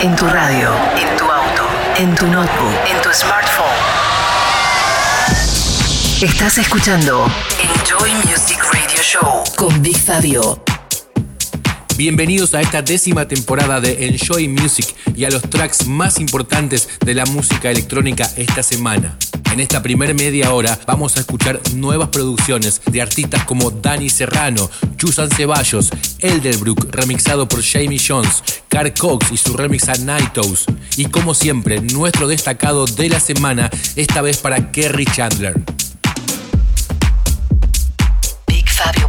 En tu radio, en tu auto, en tu notebook, en tu smartphone. Estás escuchando Enjoy Music Radio Show con Big Fabio. Bienvenidos a esta décima temporada de Enjoy Music y a los tracks más importantes de la música electrónica esta semana. En esta primera media hora vamos a escuchar nuevas producciones de artistas como Danny Serrano, Chusan Ceballos, Elderbrook, remixado por Jamie Jones, Car Cox y su remix a Nightos. Y como siempre, nuestro destacado de la semana, esta vez para Kerry Chandler. BigFabio.com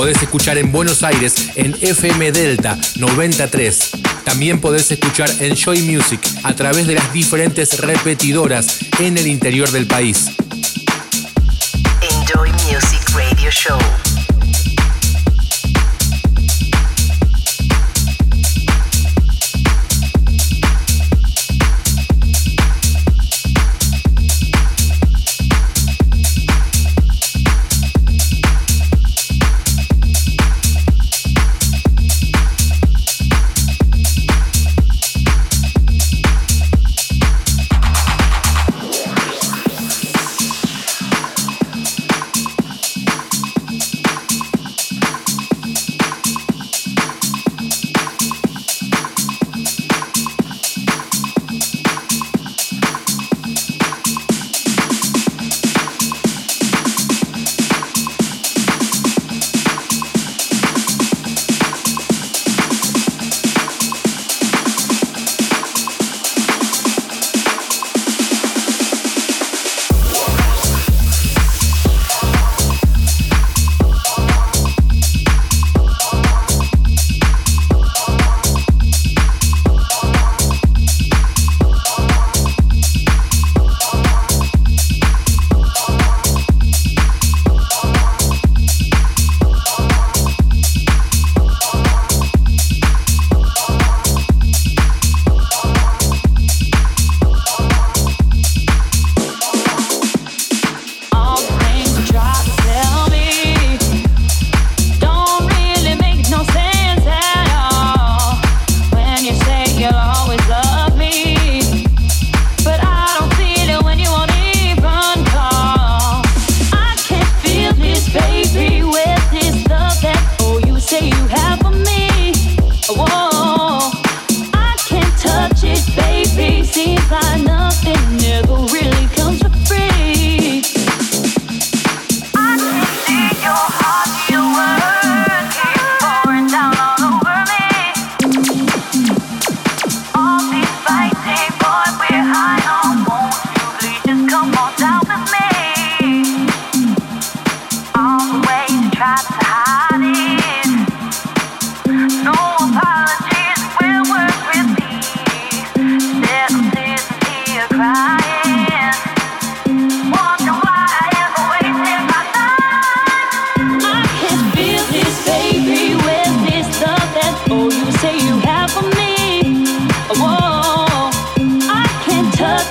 podés escuchar en Buenos Aires en FM Delta 93. También podés escuchar Enjoy Music a través de las diferentes repetidoras en el interior del país.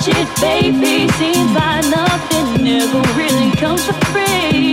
shit, baby. Seems like nothing ever really comes for free.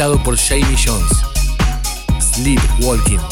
Remixado por Jamie Jones. Sleepwalking. Massive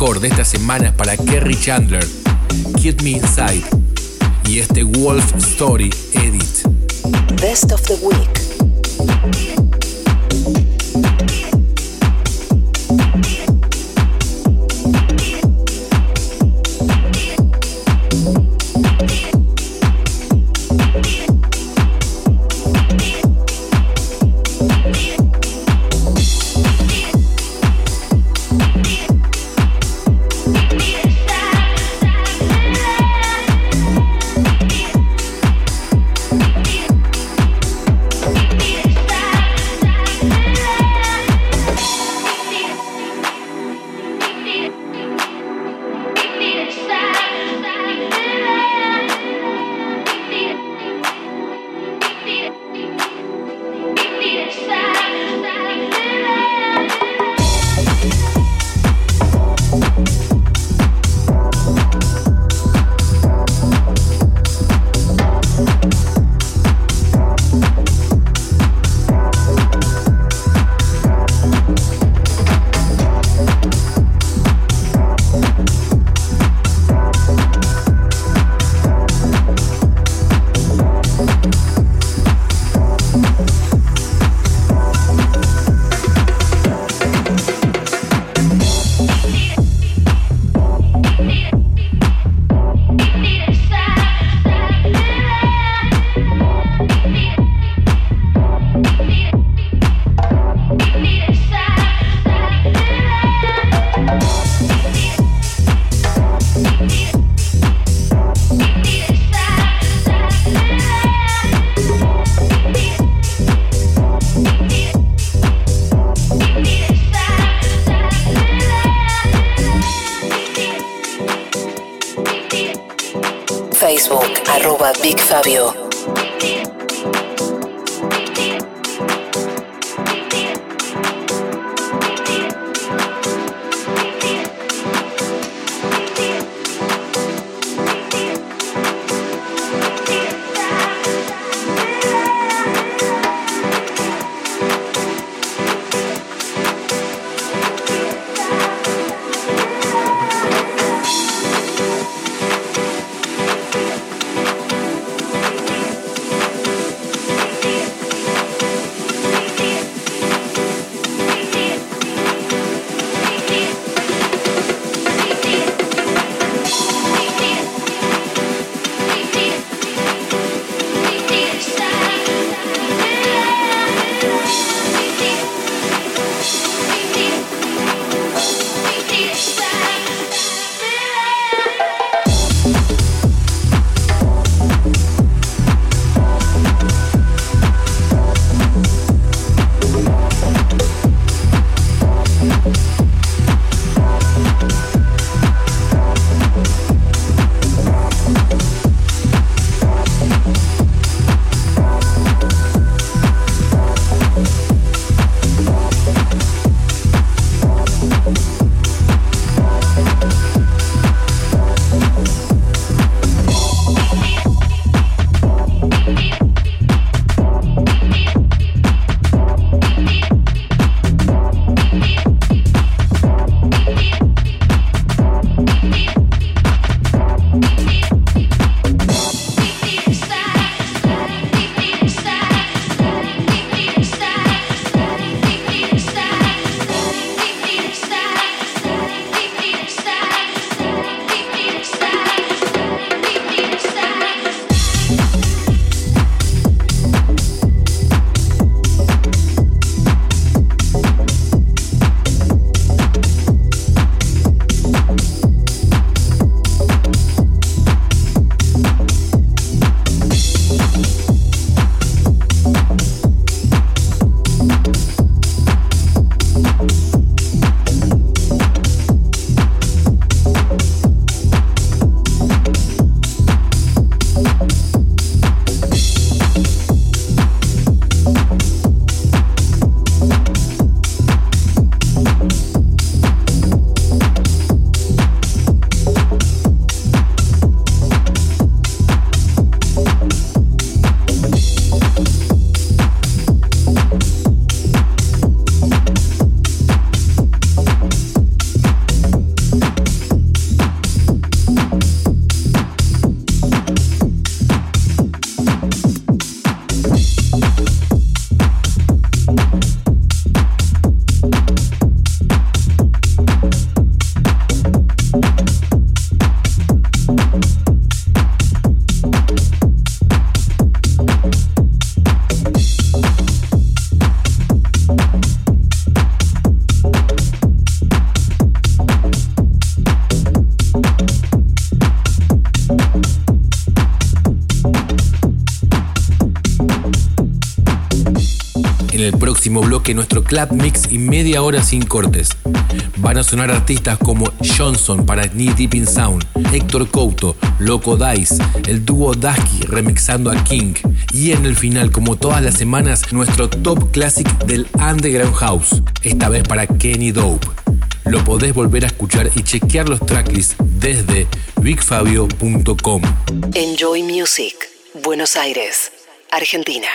de esta semana para Kerry Chandler, Keep Me Inside y este Wolf Story Edit. Best of the Week. Bloque nuestro club mix y media hora sin cortes. Van a sonar artistas como Johnson para Knee Deep in Sound, Héctor Couto, Loco Dice, el dúo Dusky remixando a King y en el final, como todas las semanas, nuestro top classic del Underground House, esta vez para Kenny Dope. Lo podés volver a escuchar y chequear los tracklists desde bigfabio.com. Enjoy Music, Buenos Aires, Argentina.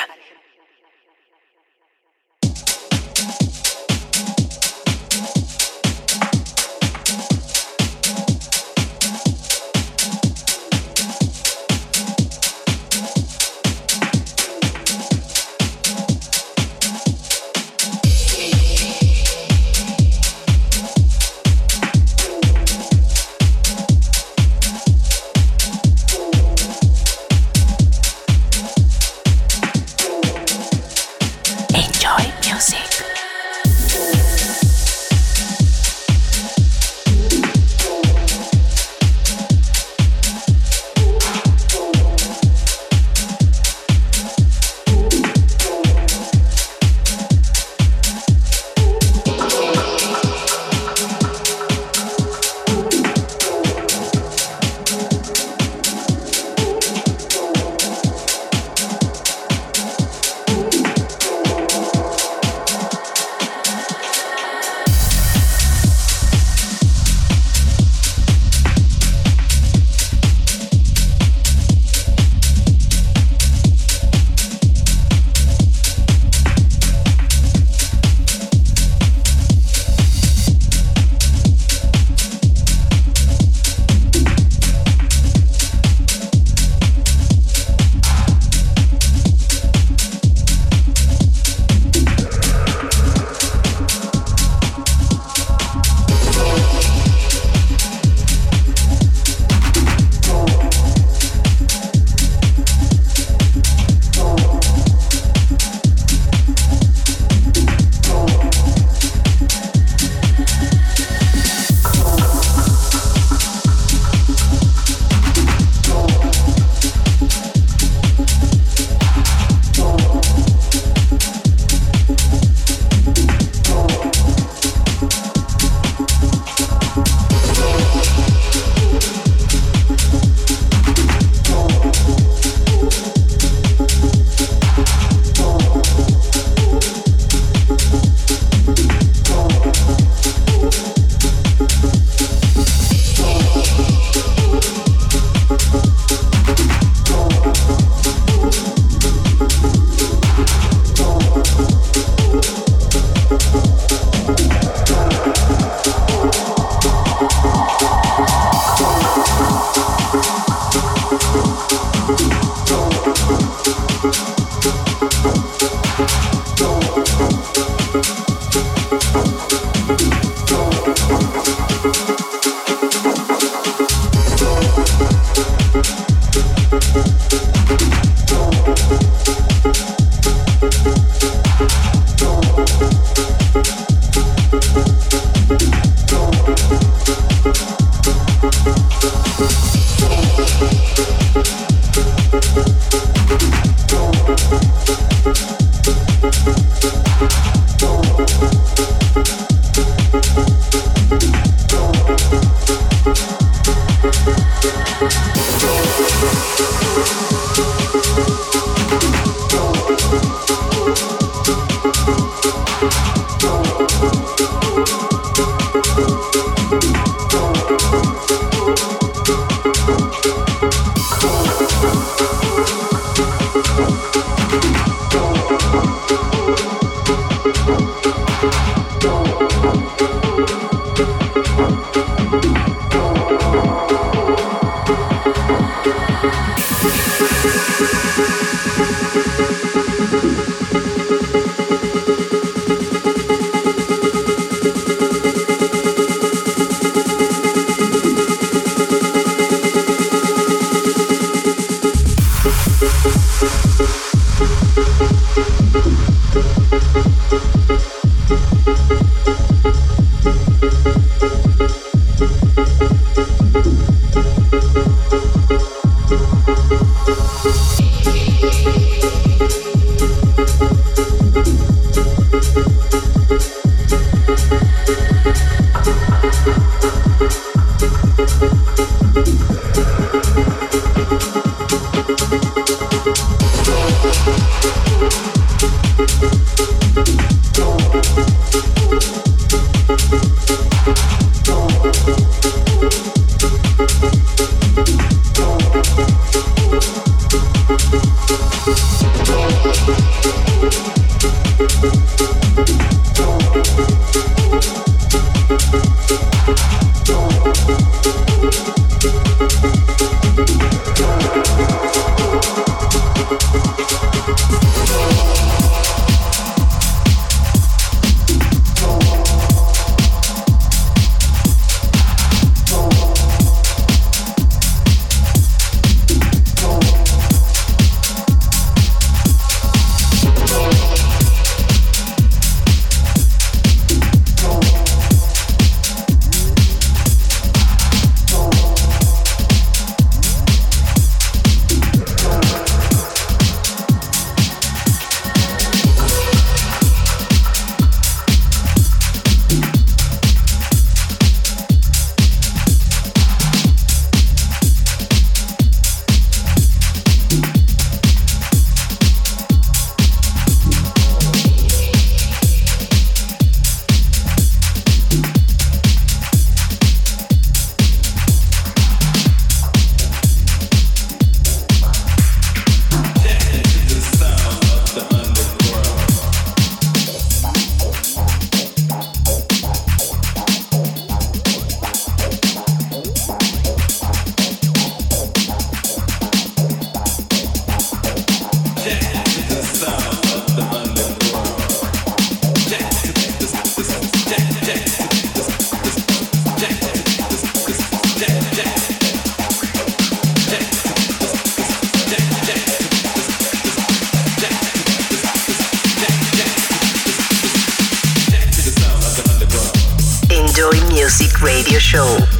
Show.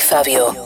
Fabio.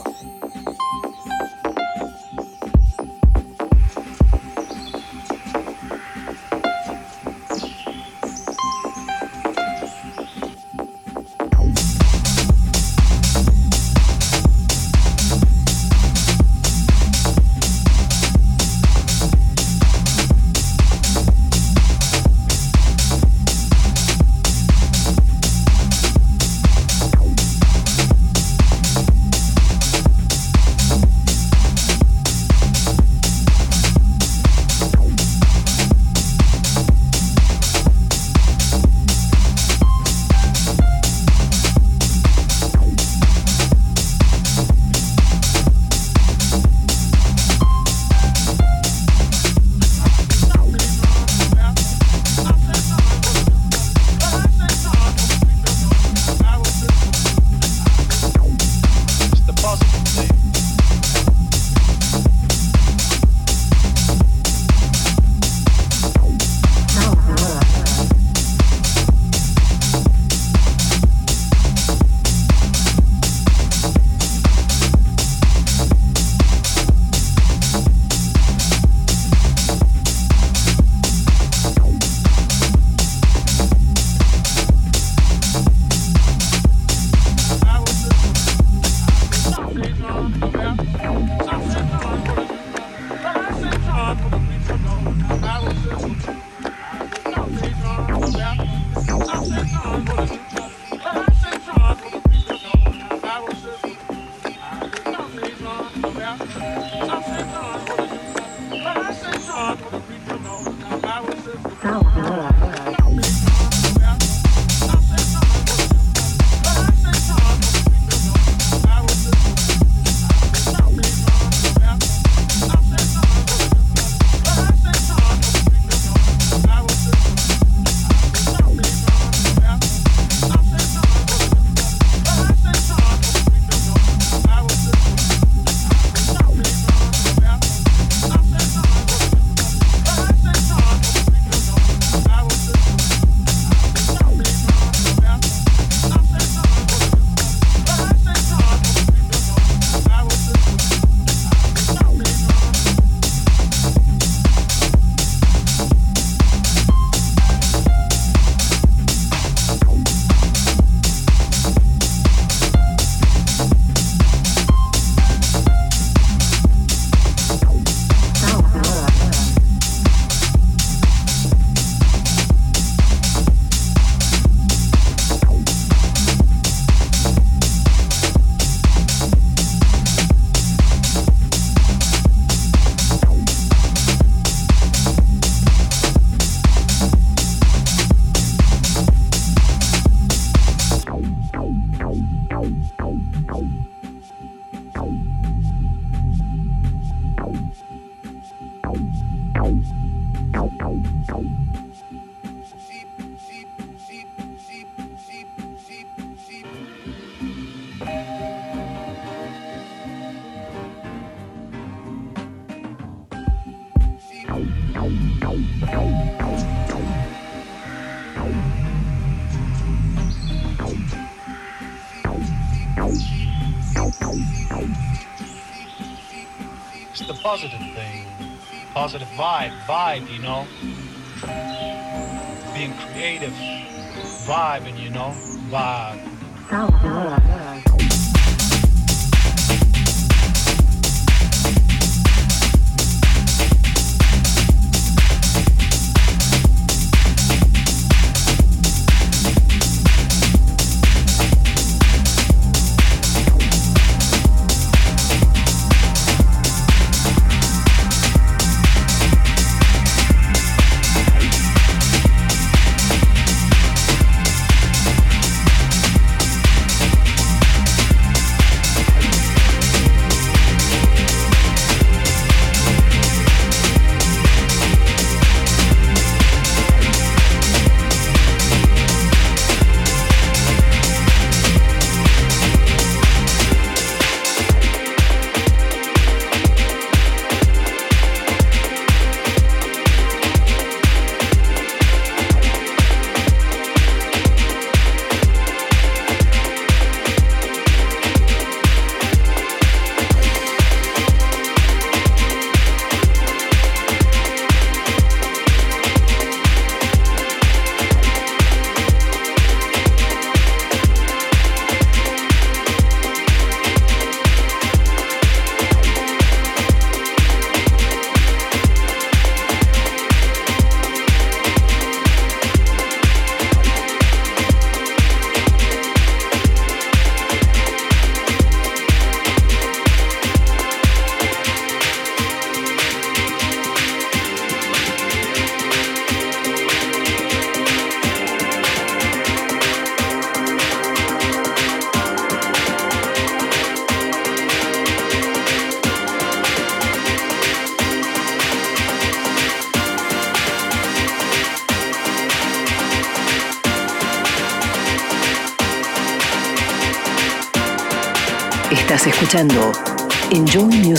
Vibe, you know. Being creative, vibing, you know, vibe.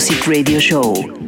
Music Radio Show.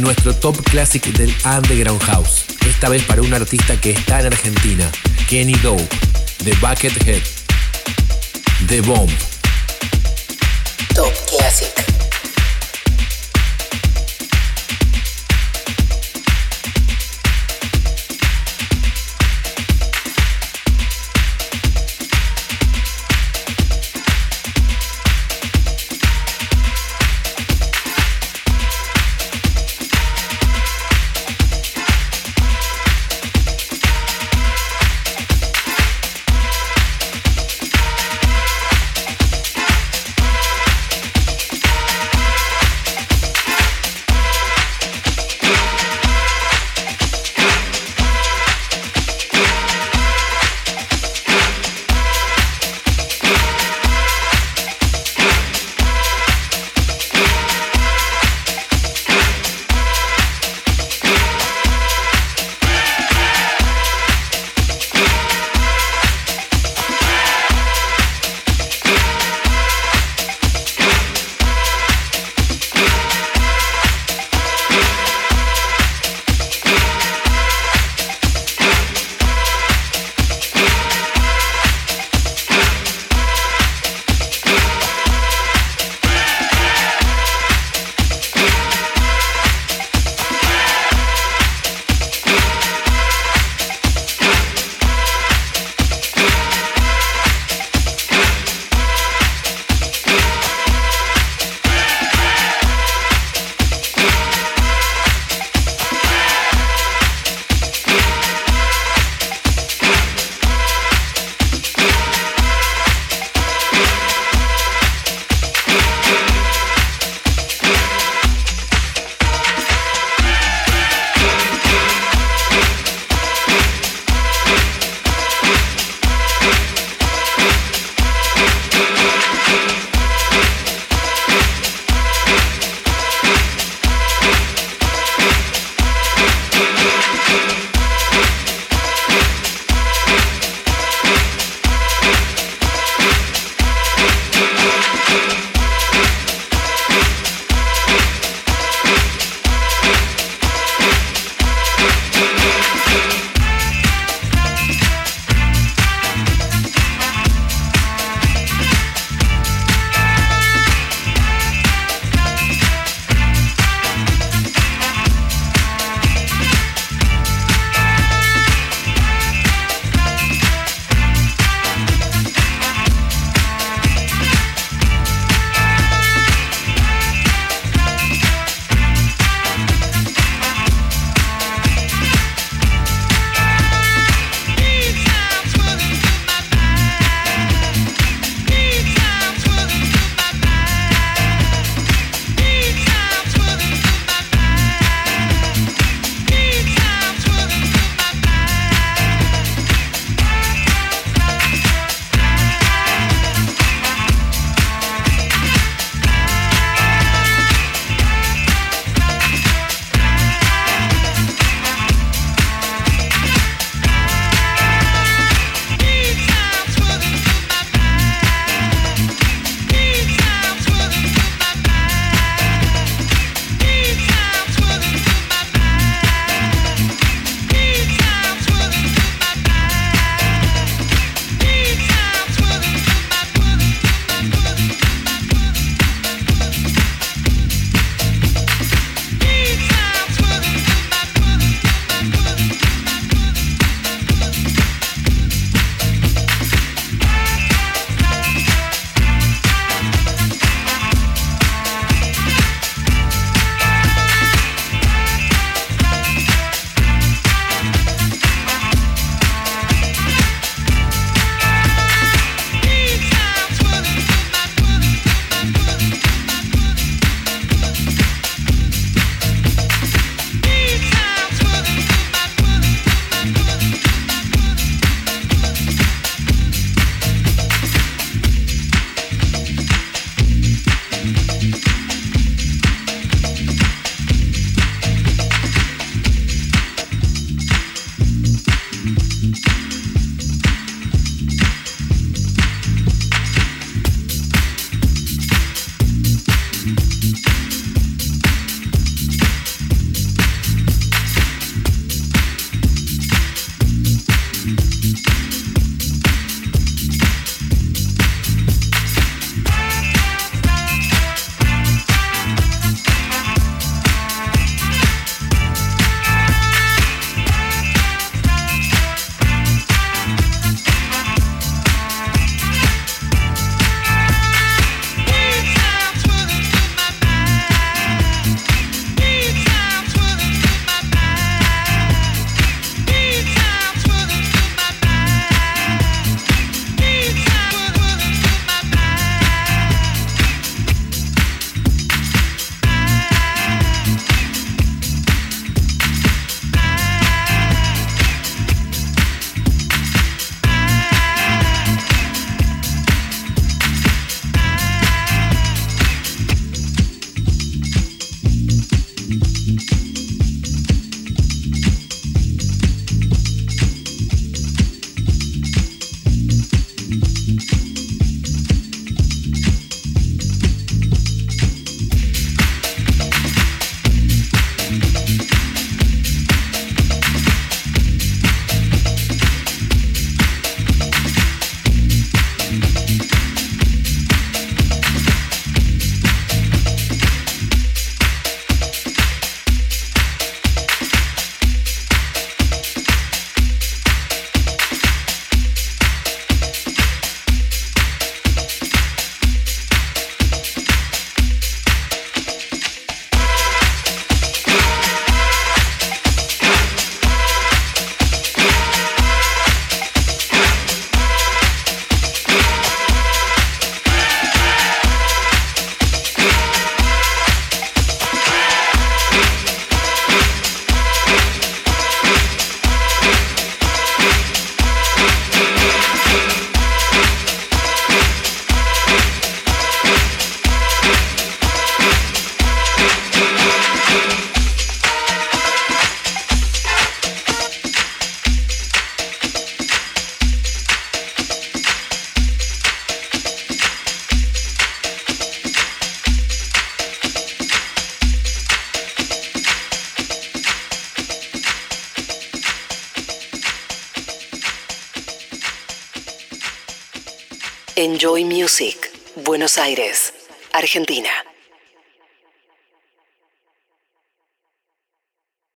Nuestro top classic del Underground House. Esta vez para un artista que está en Argentina, Kenny Dope, The Buckethead, The Bomb.